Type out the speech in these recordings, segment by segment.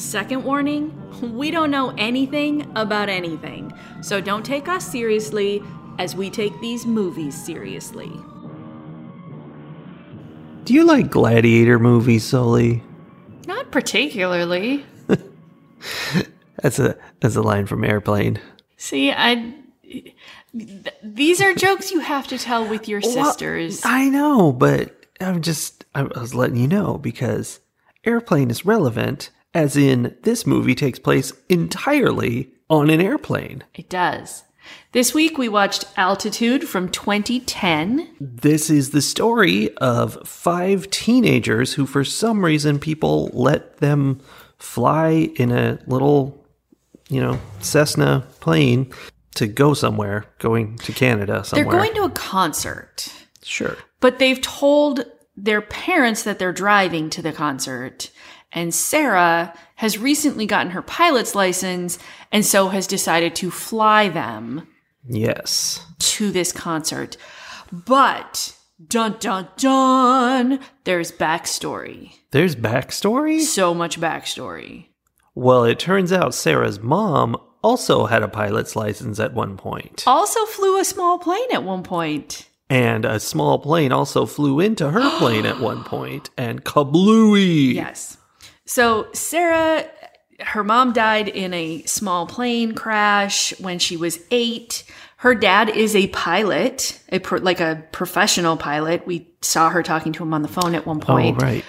Second warning we don't know anything about anything, so don't take us seriously as we take these movies seriously. Do you like gladiator movies, Sully? Not particularly. That's a that's a line from Airplane. See, I. th- These are jokes you have to tell with your sisters. I know, but I'm just I was letting you know because Airplane is relevant as in this movie takes place entirely on an airplane. It does. This week we watched Altitude from 2010. This is the story of five teenagers who, for some reason, people let them fly in a little, you know, Cessna plane to go somewhere, going to Canada somewhere. They're going to a concert, Sure. but they've told their parents that they're driving to the concert. And Sarah has recently gotten her pilot's license and so has decided to fly them Yes. to this concert. But dun dun dun, there's backstory. There's backstory? So much backstory. Well, it turns out Sarah's mom also had a pilot's license at one point. Also flew a small plane at one point. And a small plane also flew into her plane at one point, and kablooey! Yes. So Sarah, her mom died in a small plane crash when she was eight. Her dad is a pilot, a pro, like a professional pilot. We saw her talking to him on the phone at one point. Oh, right.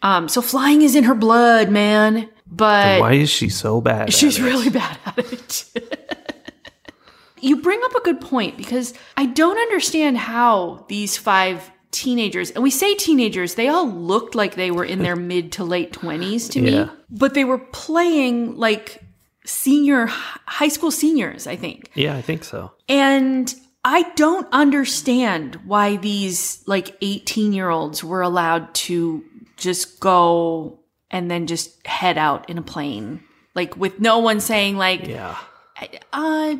Um, so flying is in her blood, man. But Why is she so bad? at She's really bad at it. you bring up a good point because I don't understand how these five teenagers, and we say teenagers, they all looked like they were in their mid to late 20s to Yeah. me, but they were playing like senior, high school seniors, I think. Yeah, I think so. And I don't understand why these like 18 year olds were allowed to just go and then just head out in a plane. Like with no one saying like, Yeah. uh,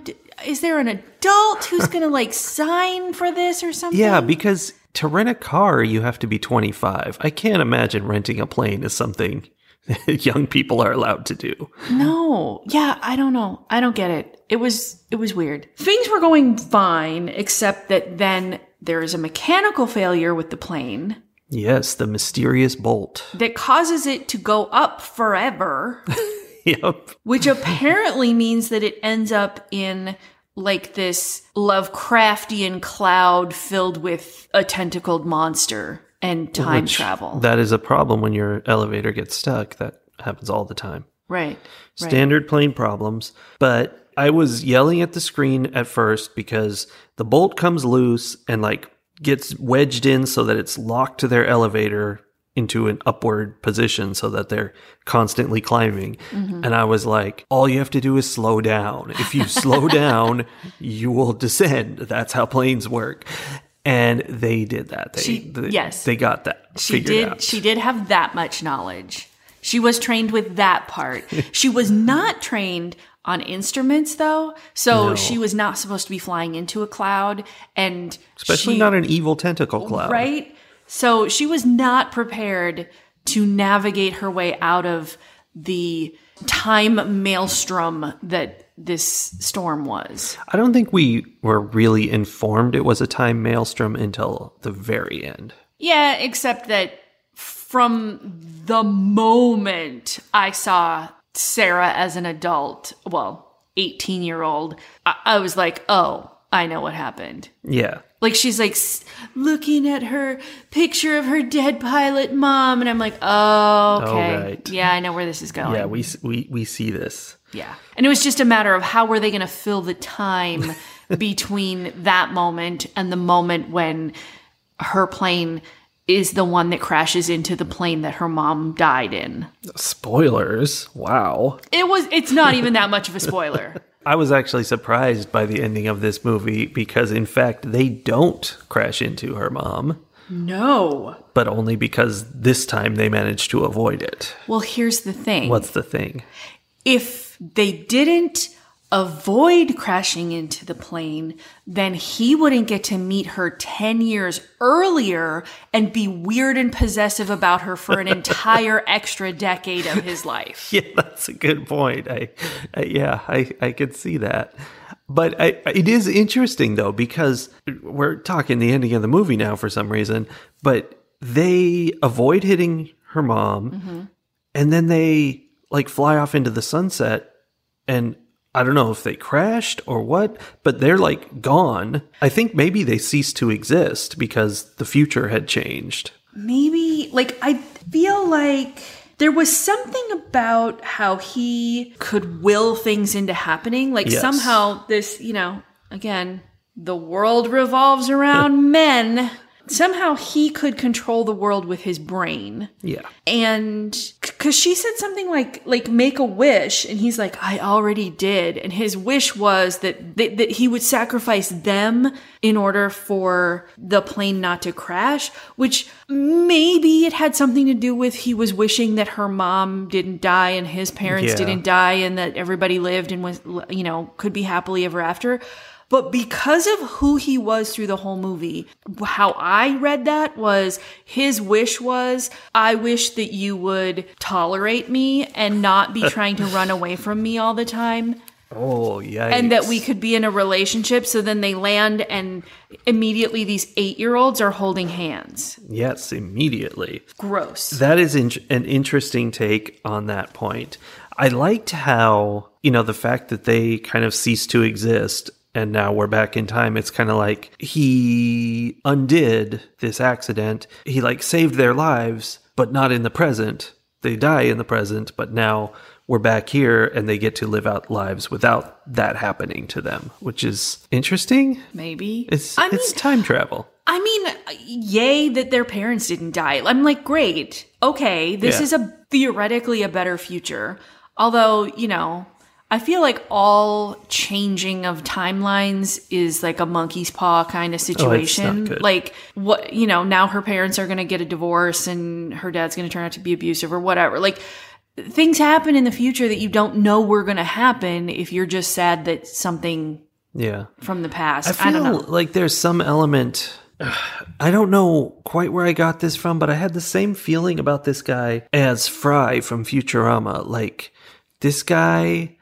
is there an adult who's going to like sign for this or something? Yeah, because to rent a car, you have to be 25. I can't imagine renting a plane is something young people are allowed to do. No. Yeah, I don't know. I don't get it. It was it was weird. Things were going fine except that then there is a mechanical failure with the plane. Yes, the mysterious bolt. that causes it to go up forever, Yep. which apparently means that it ends up in like this Lovecraftian cloud filled with a tentacled monster and time Which- travel. That is a problem when your elevator gets stuck. That happens all the time. right. Right. Standard plane problems. But I was yelling at the screen at first because the bolt comes loose and like gets wedged in so that it's locked to their elevator into an upward position so that they're constantly climbing. And I was like, all you have to do is slow down. If you slow down, you will descend. That's how planes work. And they did that. They, She- they- yes. they got that she did out. she did have that much knowledge. She was trained with that part. she was not trained on instruments though. So No. she was not supposed to be flying into a cloud and Especially she- not an evil tentacle cloud. Right? So she was not prepared to navigate her way out of the time maelstrom that this storm was. I don't think we were really informed it was a time maelstrom until the very end. Yeah, except that from the moment I saw Sarah as an adult, well, 18 year old, I, I was like, oh, I know what happened. Yeah. Like she's like s- looking at her picture of her dead pilot mom, and I'm like, oh, okay, right. yeah, I know where this is going. Yeah, we we we see this. yeah, and it was just a matter of how were they going to fill the time between that moment and the moment when her plane is the one that crashes into the plane that her mom died in. Spoilers. Wow. It was it's not even that much of a spoiler. I was actually surprised by the ending of this movie because, in fact, they don't crash into her mom, no. but only because this time they managed to avoid it. Well, here's the thing. What's the thing? if they didn't avoid crashing into the plane, then he wouldn't get to meet her 10 years earlier and be weird and possessive about her for an entire extra decade of his life. Yeah, that's a good point. I, I yeah, I, I could see that. But I, it is interesting though because we're talking the ending of the movie now for some reason. But they avoid hitting her mom, mm-hmm. and then they like fly off into the sunset, and I don't know if they crashed or what, but they're like gone. I think maybe they ceased to exist because the future had changed. Maybe, like, I feel like there was something about how he could will things into happening. Like, Yes. somehow this, you know, again, the world revolves around men. Somehow he could control the world with his brain. Yeah. and because she said something like like make a wish and he's like i already did and his wish was that that, that he would sacrifice them in order for the plane not to crash which maybe it had something to do with he was wishing that her mom didn't die and his parents Yeah. didn't die and that everybody lived and was you know could be happily ever after but because of who he was through the whole movie, how I read that was his wish was, I wish that you would tolerate me and not be trying to run away from me all the time. Oh, yeah. And that we could be in a relationship. So then they land and immediately these eight year olds are holding hands. Yes, immediately. Gross. That is in- an interesting take on that point. I liked how, you know, the fact that they kind of ceased to exist and now we're back in time. It's kind of like he undid this accident. He like saved their lives, but not in the present. They die in the present, but now we're back here and they get to live out lives without that happening to them, which is interesting. Maybe. It's I mean, it's time travel. I mean, yay that their parents didn't die. I'm like, great. Okay, this Yeah. is a theoretically a better future. Although, you know, I feel like all changing of timelines is like a monkey's paw kind of oh, situation. good. Like what, you know, now her parents are going to get a divorce and her dad's going to turn out to be abusive or whatever. Like things happen in the future that you don't know were going to happen if you're just sad that something Yeah. from the past. I I, don't know. like there's some element. I don't know quite where I got this from, but I had the same feeling about this guy as Fry from Futurama. Like, this guy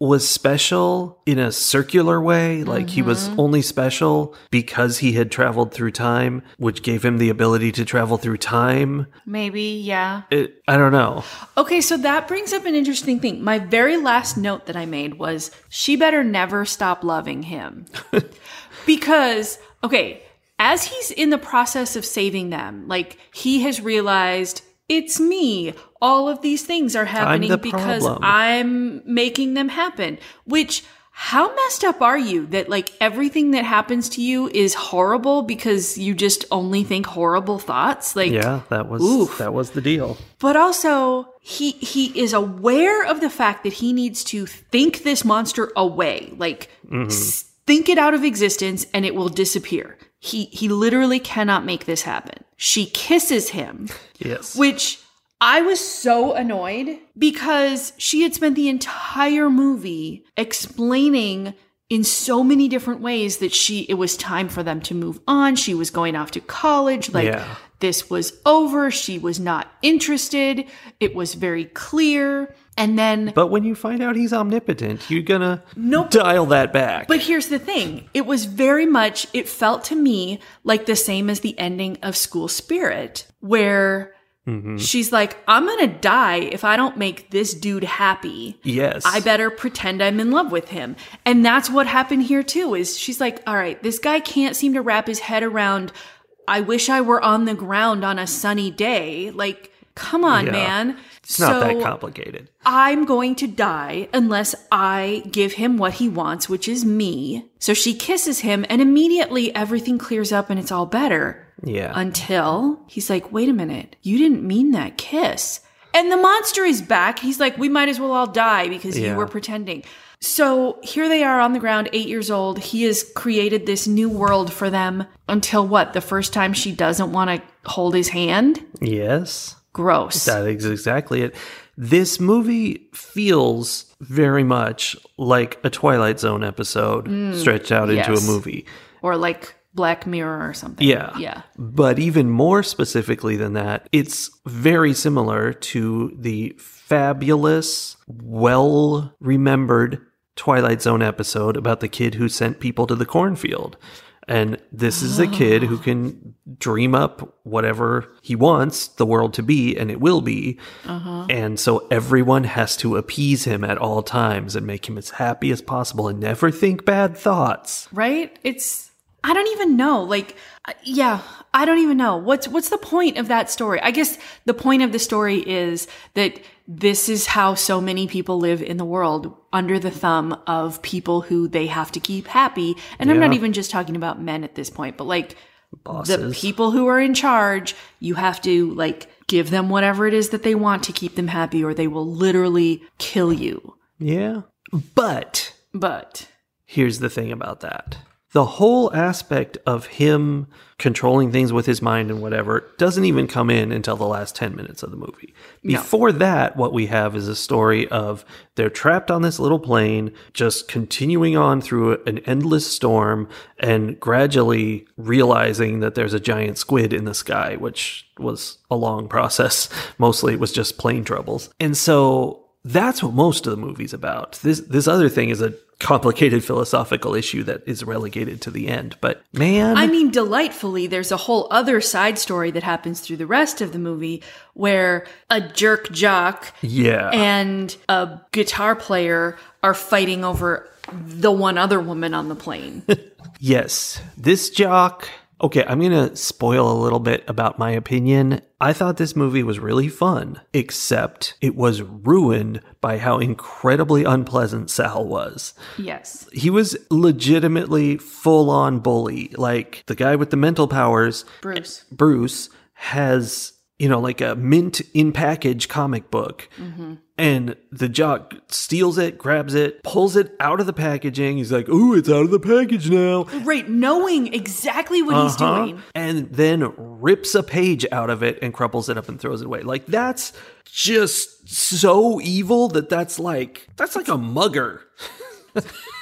was special in a circular way. Like, he was mm-hmm. only special because he had traveled through time, which gave him the ability to travel through time. Maybe, yeah. It, I don't know. Okay, so that brings up an interesting thing. My very last note that I made was she better never stop loving him. because, okay, as he's in the process of saving them, like he has realized it's me. All of these things are happening the because problem. I'm making them happen. Which, how messed up are you that like everything that happens to you is horrible because you just only think horrible thoughts? Like, Yeah, that was Oof. that was the deal. but also he he is aware of the fact that he needs to think this monster away like mm-hmm. s- think it out of existence and it will disappear he he literally cannot make this happen she kisses him Yes. which I was so annoyed because she had spent the entire movie explaining in so many different ways that she it was time for them to move on. She was going off to college like Yeah. this was over. She was not interested. It was very clear. And then but when you find out he's omnipotent, you're gonna Nope. dial that back. But here's the thing. It was very much, it felt to me like the same as the ending of School Spirit, where Mm-hmm. she's like, I'm going to die if I don't make this dude happy. yes. I better pretend I'm in love with him. And that's what happened here too, is she's like, all right, this guy can't seem to wrap his head around, I wish I were on the ground on a sunny day. Like, come on, Yeah. man. It's not that complicated. I'm going to die unless I give him what he wants, which is me. So she kisses him, and immediately everything clears up and it's all better. Yeah. until he's like, wait a minute, you didn't mean that kiss. And the monster is back. He's like, we might as well all die because Yeah. you were pretending. So here they are on the ground, eight years old. He has created this new world for them until what? The first time she doesn't want to hold his hand? yes. Gross. That is exactly it. This movie feels very much like a Twilight Zone episode stretched out into Mm, a movie. or like Black Mirror or something. Yeah. Yeah. But even more specifically than that, it's very similar to the fabulous, well remembered Twilight Zone episode about the kid who sent people to the cornfield. And this is a kid who can dream up whatever he wants the world to be, and it will be. Uh-huh. And so everyone has to appease him at all times and make him as happy as possible and never think bad thoughts. right it's i don't even know like uh, yeah i don't even know. What's what's the point of that story? I guess the point of the story is that this is how so many people live in the world under the thumb of people who they have to keep happy. And i'm not even just talking about men at this point but like the people who are in charge you have to like give them whatever it is that they want to keep them happy or they will literally kill you. Yeah. But but here's the thing about that the whole aspect of him controlling things with his mind and whatever doesn't even come in until the last 10 minutes of the movie. Before that, what we have is a story of they're trapped on this little plane, just continuing on through an endless storm and gradually realizing that there's a giant squid in the sky, which was a long process. Mostly it was just plane troubles. And so that's what most of the movie's about. This this other thing is a complicated philosophical issue that is relegated to the end. But man, I mean, delightfully, there's a whole other side story that happens through the rest of the movie where a jerk jock yeah, and a guitar player are fighting over the one other woman on the plane. yes, this jock. Okay, I'm gonna spoil a little bit about my opinion. I thought this movie was really fun, except it was ruined by how incredibly unpleasant Sal was. yes. He was legitimately full on bully. Like the guy with the mental powers Bruce. Bruce has, you know, like a mint in package comic book. And the jock steals it, grabs it, pulls it out of the packaging. He's like, Ooh, it's out of the package now. Right, knowing exactly what he's Uh-huh. doing. And then rips a page out of it and crumples it up and throws it away. Like that's just so evil that that's like that's like a mugger.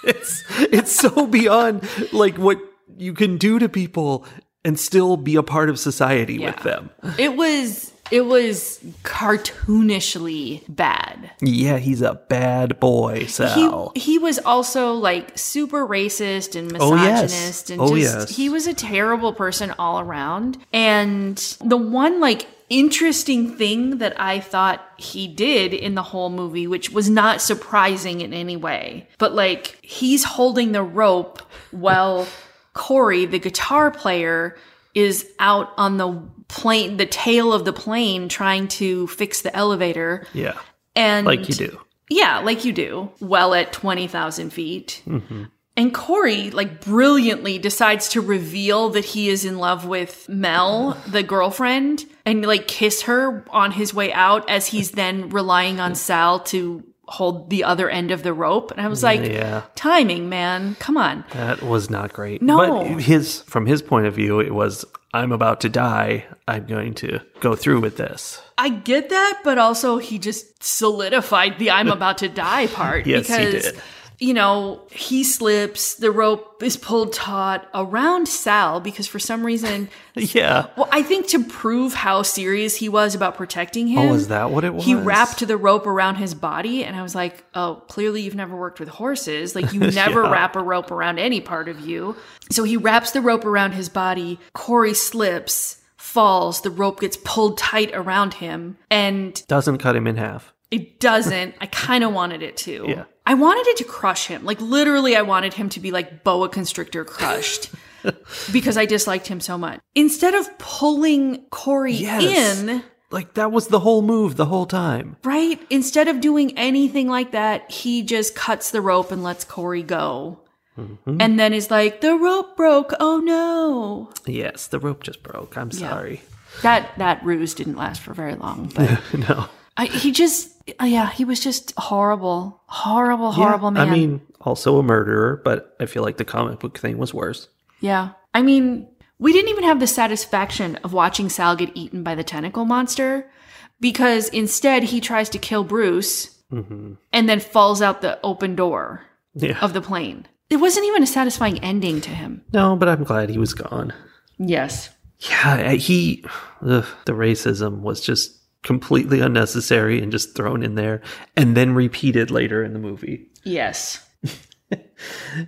it's it's so beyond like what you can do to people and still be a part of society with them. It was it was cartoonishly bad. Yeah, he's a bad boy, He, Sal. he was also like super racist and misogynist Oh, yes. and Oh, just yes. he was a terrible person all around. And the one like interesting thing that I thought he did in the whole movie, which was not surprising in any way, but like he's holding the rope while Corey, the guitar player, is out on the plane, the tail of the plane, trying to fix the elevator. yeah, And like you do. yeah, like you do. Well at 20,000 feet. Mm-hmm. And Corey, like, brilliantly decides to reveal that he is in love with Mel, the girlfriend, and, like, kiss her on his way out as he's then relying on Sal to hold the other end of the rope. And I was like, Yeah. timing, man. Come on. That was not great. No. But his from his point of view, it was I'm about to die. I'm going to go through with this. I get that, but also he just solidified the I'm about to die part Yes, he did. You know, he slips, the rope is pulled taut around Sal because for some reason Yeah. well, I think to prove how serious he was about protecting oh, him. Oh, is that what it was? He wrapped the rope around his body, and I was like, "Oh, clearly you've never worked with horses. Like you never Yeah. wrap a rope around any part of you." So he wraps the rope around his body. Corey slips, falls. The rope gets pulled tight around him, and Doesn't cut him in half. it doesn't. I kind of wanted it to. Yeah. I wanted it to crush him. Like literally, I wanted him to be like boa constrictor crushed. because I disliked him so much. Instead of pulling Corey Yes. in, Like that was the whole move the whole time. right? Instead of doing anything like that, he just cuts the rope and lets Corey go. Mm-hmm. and then is like, the rope broke. Oh no. Yes, the rope just broke. I'm sorry. That that ruse didn't last for very long, but no. I, he just Oh, yeah, he was just horrible, horrible, horrible Yeah, man. I mean, also a murderer, but I feel like the comic book thing was worse. yeah. I mean, we didn't even have the satisfaction of watching Sal get eaten by the tentacle monster because instead he tries to kill Bruce mm-hmm. and then falls out the open door Yeah. of the plane. It wasn't even a satisfying ending to him. No, but I'm glad he was gone. Yes. Yeah, he, ugh, the racism was just completely unnecessary and just thrown in there and then repeated later in the movie. Yes.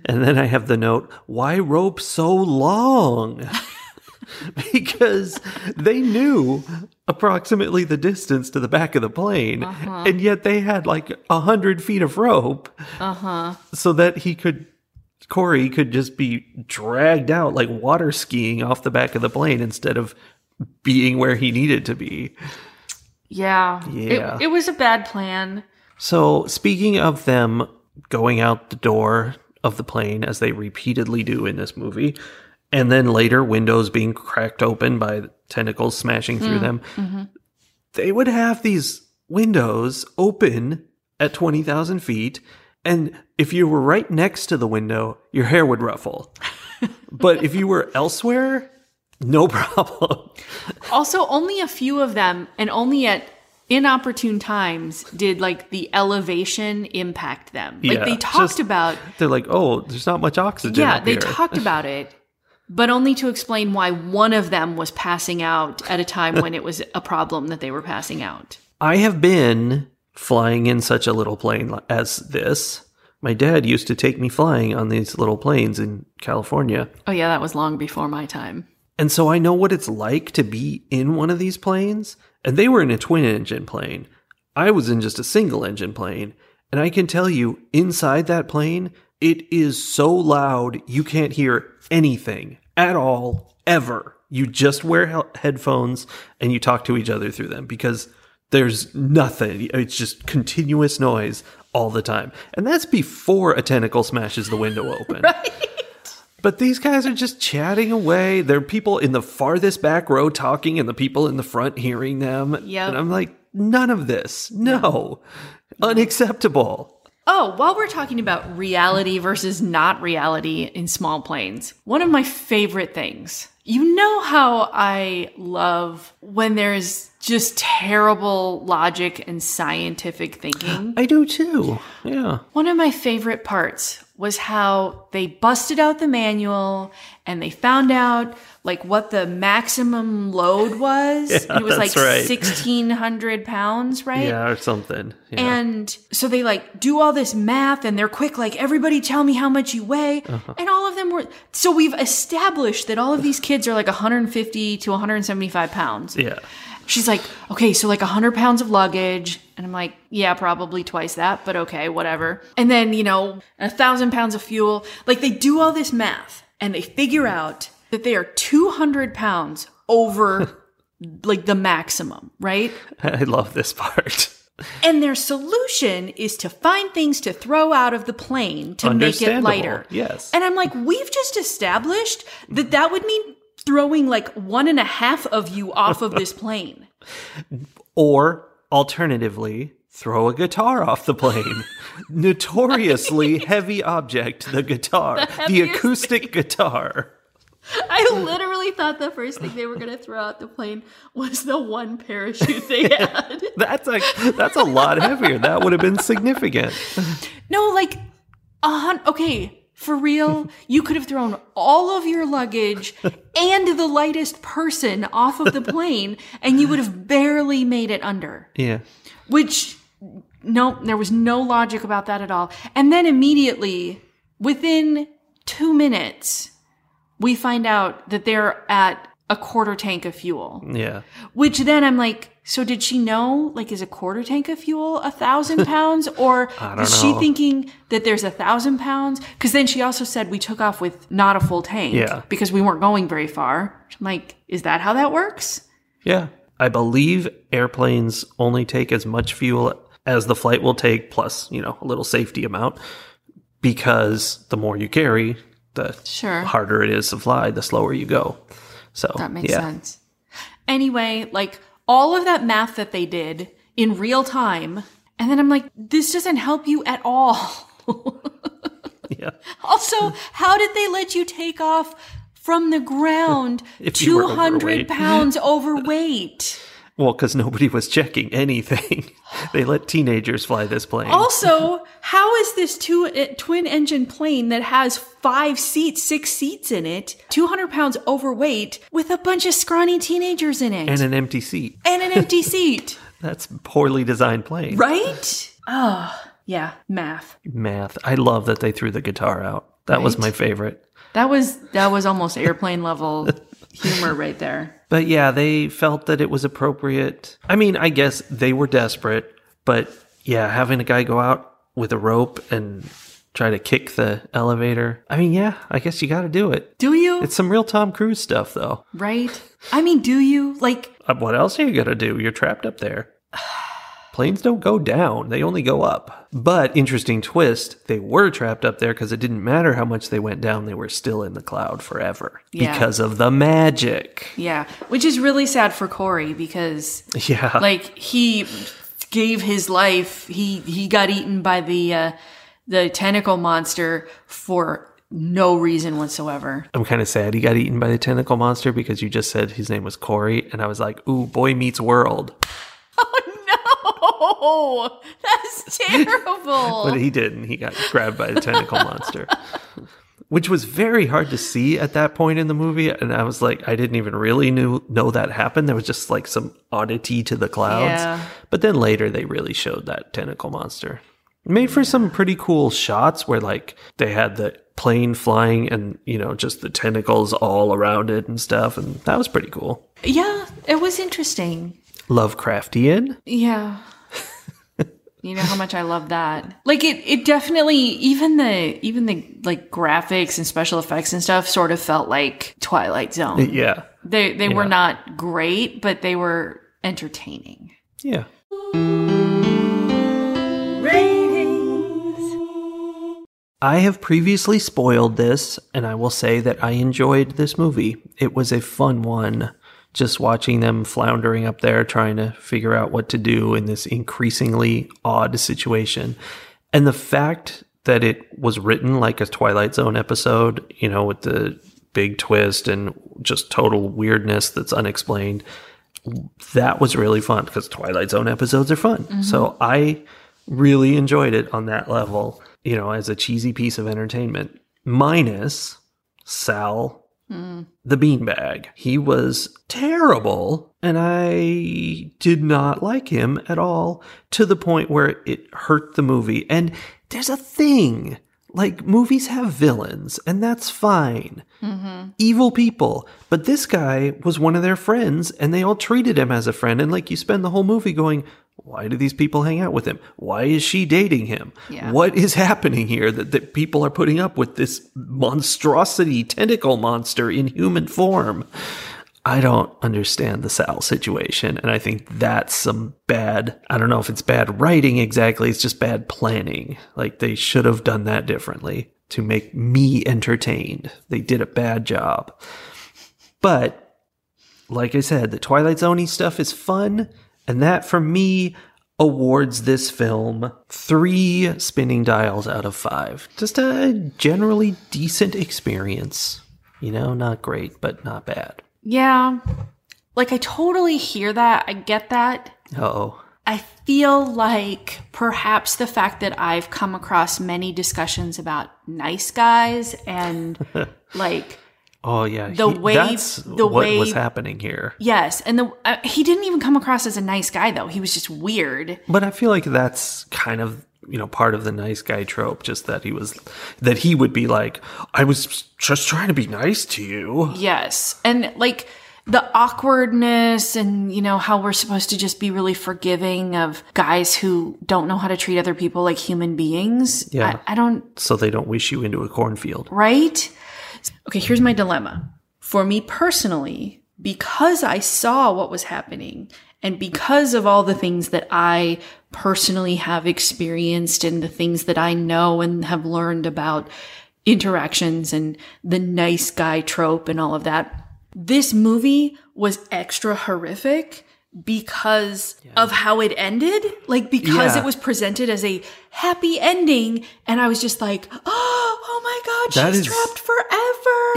And then I have the note, why rope so long? because they knew approximately the distance to the back of the plane, uh-huh. and yet they had like a hundred feet of rope uh-huh. so that he could, Corey could just be dragged out like water skiing off the back of the plane instead of being where he needed to be. Yeah. Yeah. It, it was a bad plan. So, speaking of them going out the door of the plane, as they repeatedly do in this movie, and then later windows being cracked open by tentacles smashing through hmm. them, mm-hmm. they would have these windows open at 20,000 feet. And if you were right next to the window, your hair would ruffle. but if you were elsewhere, no problem. Also, only a few of them, and only at inopportune times, did like the elevation impact them. Like Yeah, they talked just- about, They're like, oh, there's not much oxygen. yeah, they here." talked about it, but only to explain why one of them was passing out at a time when it was a problem that they were passing out. I have been flying in such a little plane as this. My dad used to take me flying on these little planes in California. Oh yeah, that was long before my time. And so I know what it's like to be in one of these planes. And they were in a twin engine plane. I was in just a single engine plane. And I can tell you, inside that plane, it is so loud you can't hear anything at all, ever. You just wear he- headphones and you talk to each other through them because there's nothing. It's just continuous noise all the time. And that's before a tentacle smashes the window open. But these guys are just chatting away. There are people in the farthest back row talking and the people in the front hearing them. Yeah. And I'm like, none of this. No. Unacceptable. Oh, while we're talking about reality versus not reality in small planes, one of my favorite things. You know how I love when there's just terrible logic and scientific thinking? I do too. Yeah. One of my favorite parts was how they busted out the manual and they found out like what the maximum load was. Yeah, it was like right. 1600 pounds, right? Yeah, or something. Yeah. And so they like do all this math and they're quick, like, everybody tell me how much you weigh. Uh-huh. And all of them were. So we've established that all of these kids are like 150 to 175 pounds. yeah. She's like, okay, so like 100 pounds of luggage. And I'm like, yeah, probably twice that, but okay, whatever. And then, you know, a thousand pounds of fuel. Like they do all this math and they figure out that they are 200 pounds over like the maximum, right? I love this part. And their solution is to find things to throw out of the plane to make it lighter. yes. And I'm like, we've just established that that would mean throwing like one and a half of you off of this plane. Or alternatively, throw a guitar off the plane. Notoriously heavy object, the guitar, the, heaviest acoustic guitar. I literally thought the first thing they were going to throw out the plane was the one parachute they had. That's a that's a lot heavier. That would have been significant. no, like, a hun- okay, for real, you could have thrown all of your luggage and the lightest person off of the plane, and you would have barely made it under. Yeah. Which, no, there was no logic about that at all. And then immediately, within two minutes, we find out that they're at a quarter tank of fuel. Yeah. Which then I'm like, so did she know? Like, is a quarter tank of fuel a thousand pounds, or is she thinking that there's a thousand pounds? Because then she also said we took off with not a full tank, Yeah. because we weren't going very far. I'm like, is that how that works? Yeah. I believe airplanes only take as much fuel as the flight will take, plus, you know, a little safety amount, because the more you carry, the Sure. harder it is to fly, the slower you go. So That makes yeah. sense. Anyway, like all of that math that they did in real time, and then I'm like, this doesn't help you at all. Yeah. Also, how did they let you take off from the ground If you were 200 overweight. pounds overweight? Well, because nobody was checking anything. they let teenagers fly this plane. Also, how is this two uh, twin engine plane that has five seats, six seats in it, 200 pounds overweight, with a bunch of scrawny teenagers in it? and an empty seat. and an empty seat, That's poorly designed plane. right? Oh, yeah, math. Math. I love that they threw the guitar out. That was my favorite. That was that was almost airplane level humor right there. But yeah, they felt that it was appropriate. I mean, I guess they were desperate, but yeah, having a guy go out with a rope and try to kick the elevator. I mean, yeah, I guess you got to do it. Do you? It's some real Tom Cruise stuff, though. right? I mean, do you? Like, Uh, What else are you going to do? You're trapped up there. Planes don't go down, they only go up. But interesting twist, they were trapped up there because it didn't matter how much they went down, they were still in the cloud forever Yeah. because of the magic. yeah, which is really sad for Corey because Yeah. like he gave his life. He he got eaten by the uh, the tentacle monster for no reason whatsoever. I'm kind of sad he got eaten by the tentacle monster because you just said his name was Corey, and I was like, ooh, Boy Meets World. Oh no, that's terrible. But he didn't. He got grabbed by the tentacle monster, which was very hard to see at that point in the movie. And I was like, I didn't even really knew, know that happened. There was just like some oddity to the clouds. Yeah. But then later they really showed that tentacle monster. Made for some pretty cool shots where like they had the plane flying and, you know, just the tentacles all around it and stuff. And that was pretty cool. yeah, it was interesting. Lovecraftian. Yeah. You know how much I love that. Like it it definitely even the even the like graphics and special effects and stuff sort of felt like Twilight Zone. Yeah. They they were not great, but they were entertaining. Yeah. I have previously spoiled this, and I will say that I enjoyed this movie. It was a fun one, just watching them floundering up there trying to figure out what to do in this increasingly odd situation. And the fact that it was written like a Twilight Zone episode, you know, with the big twist and just total weirdness that's unexplained, that was really fun because Twilight Zone episodes are fun. Mm-hmm. So I really enjoyed it on that level, you know, as a cheesy piece of entertainment. Minus Sal Mm. the beanbag. He was terrible, and I did not like him at all to the point where it hurt the movie. And there's a thing like movies have villains, and that's fine. Mm-hmm. Evil people. But this guy was one of their friends, and they all treated him as a friend. And like you spend the whole movie going, why do these people hang out with him? Why is she dating him? Yeah. What is happening here that, that people are putting up with this monstrosity tentacle monster in human form? I don't understand the Sal situation. And I think that's some bad, I don't know if it's bad writing exactly, it's just bad planning. Like they should have done that differently to make me entertained. They did a bad job. But like I said, the Twilight Zone stuff is fun, and that for me awards this film three spinning dials out of five. Just a generally decent experience. You know, not great, but not bad. Yeah. Like I totally hear that. I get that. Oh, I feel like perhaps the fact that I've come across many discussions about nice guys and like oh yeah. The he- way- that's the what way- was happening here. yes, and the uh, he didn't even come across as a nice guy though. He was just weird. But I feel like that's kind of you know part of the nice guy trope. Just that he was that he would be like, I was just trying to be nice to you. Yes. And like the awkwardness and you know how we're supposed to just be really forgiving of guys who don't know how to treat other people like human beings. Yeah. I, I don't So they don't wish you into a cornfield. right? Okay, here's my dilemma. For me personally, because I saw what was happening And because of all the things that I personally have experienced and the things that I know and have learned about interactions and the nice guy trope and all of that, this movie was extra horrific because of how it ended. Like, because Yeah. it was presented as a happy ending. And I was just like, oh, God, That she's is- trapped forever.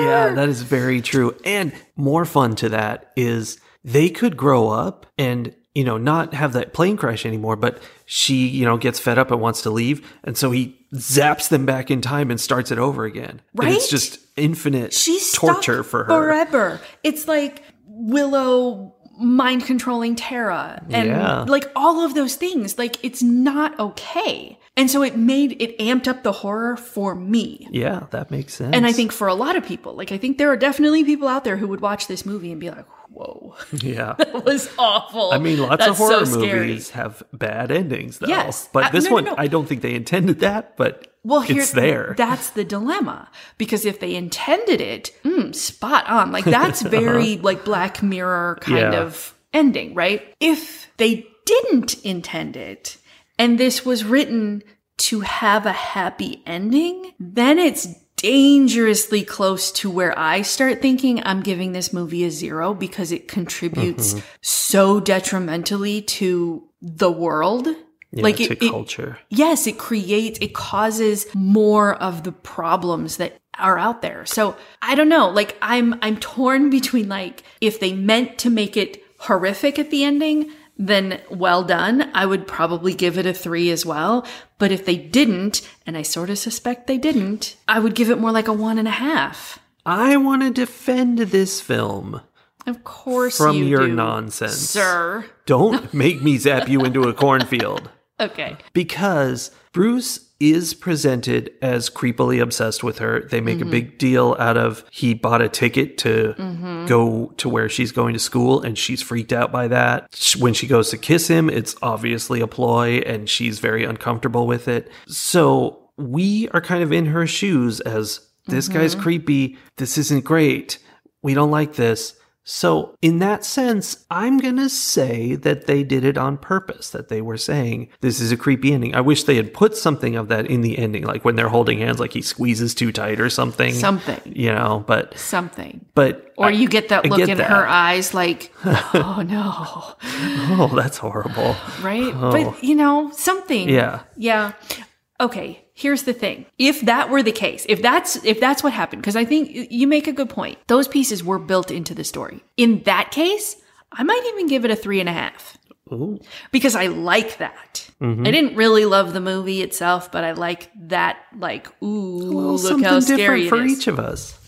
Yeah, that is very true. And more fun to that is they could grow up and, you know, not have that plane crash anymore, but she, you know, gets fed up and wants to leave. And so he zaps them back in time and starts it over again. And it's just infinite She's torture for her. forever. It's like Willow mind controlling Tara and Yeah. like all of those things. Like it's not okay. And so it made it amped up the horror for me. Yeah, that makes sense. And I think for a lot of people, like I think there are definitely people out there who would watch this movie and be like, "Whoa, yeah. that was awful." I mean, lots That's of horror so scary. movies have bad endings, though. Yes. But Uh, this no, no, one, no. I don't think they intended that, but Well, here, it's there. That's the dilemma because if they intended it, mm, spot on. Like that's very like Black Mirror kind Yeah. of ending, right? If they didn't intend it, and this was written to have a happy ending, then it's dangerously close to where I start thinking I'm giving this movie a zero because it contributes Mm-hmm. so detrimentally to the world. Yeah, like it, it- culture. yes, it creates, it causes more of the problems that are out there. So I don't know. Like I'm, I'm torn between like, if they meant to make it horrific at the ending, then well done. I would probably give it a three as well. But if they didn't, and I sort of suspect they didn't, I would give it more like a one and a half. I want to defend this film Of course, from you your do, nonsense. sir. Don't make me zap you into a cornfield. Okay. Because Bruce is presented as creepily obsessed with her. They make a mm-hmm. big deal out of he bought a ticket to mm-hmm. go to where she's going to school and she's freaked out by that. When she goes to kiss him, it's obviously a ploy and she's very uncomfortable with it. So we are kind of in her shoes as this guy's mm-hmm. creepy. This isn't great. We don't like this. So, in that sense, I'm going to say that they did it on purpose, that they were saying, this is a creepy ending. I wish they had put something of that in the ending, like when they're holding hands, like he squeezes too tight or something. Something. You know, but, Something. but. Or I- you get that look get in that. her eyes like, oh no. Oh, that's horrible. right? Oh. But you know, something. Yeah. Yeah. Okay, here's the thing. If that were the case, if that's if that's what happened, because I think you make a good point. Those pieces were built into the story. In that case, I might even give it a three and a half. Ooh. Because I like that. Mm-hmm. I didn't really love the movie itself, but I like that, like, ooh, look something how different scary it for is. each of us.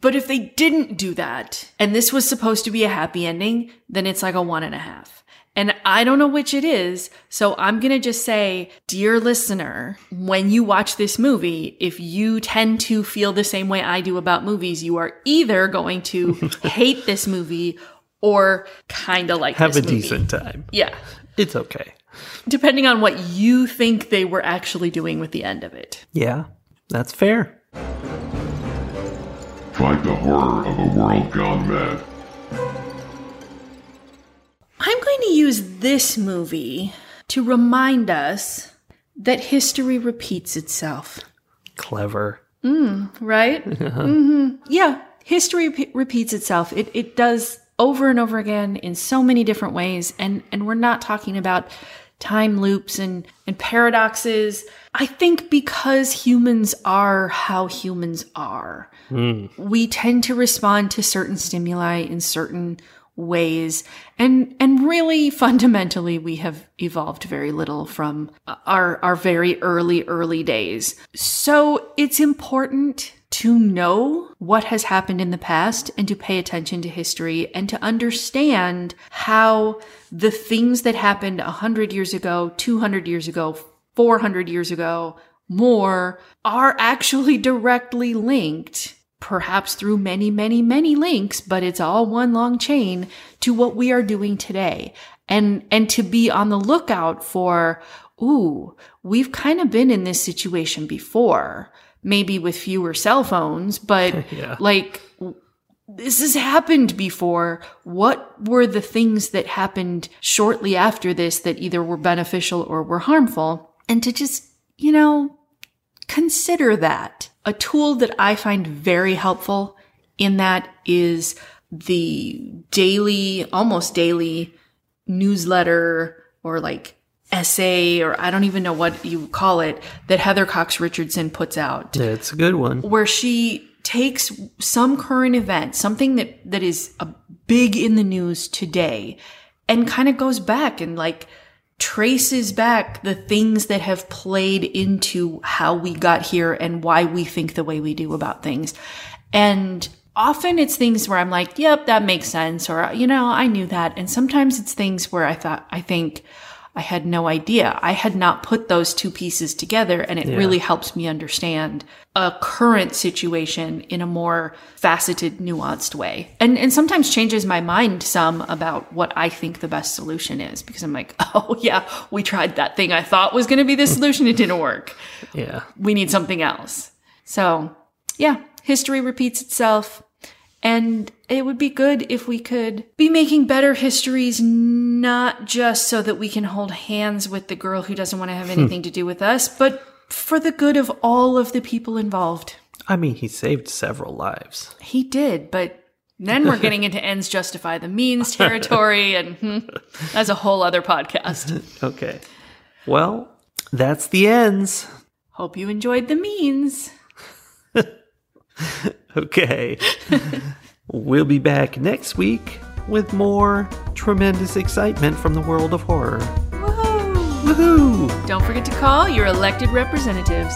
But if they didn't do that, and this was supposed to be a happy ending, then it's like a one and a half. And I don't know which it is. So I'm going to just say, dear listener, when you watch this movie, if you tend to feel the same way I do about movies, you are either going to hate this movie or kind of like Have this a movie. decent time. Yeah. It's okay. Depending on what you think they were actually doing with the end of it. Yeah, that's fair. Fight the horror of a world gone mad. I'm going to use this movie to remind us that history repeats itself, Clever. right? hmm Yeah, history pe- repeats itself. It it does over and over again in so many different ways, and and we're not talking about time loops and and paradoxes. I think because humans are how humans are, we tend to respond to certain stimuli in certain ways. And and really fundamentally we have evolved very little from our our very early early days. So it's important to know what has happened in the past and to pay attention to history and to understand how the things that happened 100 years ago 200 years ago 400 years ago more are actually directly linked perhaps through many, many, many links, but it's all one long chain to what we are doing today. And, and to be on the lookout for, ooh, we've kind of been in this situation before, maybe with fewer cell phones, but Yeah. like this has happened before. What were the things that happened shortly after this that either were beneficial or were harmful? And to just, you know, consider that. A tool that I find very helpful in that is the daily, almost daily newsletter or like essay, or I don't even know what you call it, that Heather Cox Richardson puts out Yeah, it's a good one. where she takes some current event, something that, that is a big in the news today, and kind of goes back and like traces back the things that have played into how we got here and why we think the way we do about things. And often it's things where I'm like, yep, that makes sense. Or, you know, I knew that. And sometimes it's things where I thought, I think, I had no idea. I had not put those two pieces together and it really helps me understand a current situation in a more faceted, nuanced way. And and sometimes changes my mind some about what I think the best solution is because I'm like, "Oh yeah, we tried that thing I thought was going to be the solution it didn't work. Yeah. We need something else." So, yeah, history repeats itself. And it would be good if we could be making better histories, not just so that we can hold hands with the girl who doesn't want to have anything to do with us, but for the good of all of the people involved. I mean, he saved several lives. He did, but then we're getting into ends justify the means territory, and hmm, that's a whole other podcast. Okay. Well, that's the ends. Hope you enjoyed the means. Okay. We'll be back next week with more tremendous excitement from the world of horror. Woohoo! Woohoo! Don't forget to call your elected representatives.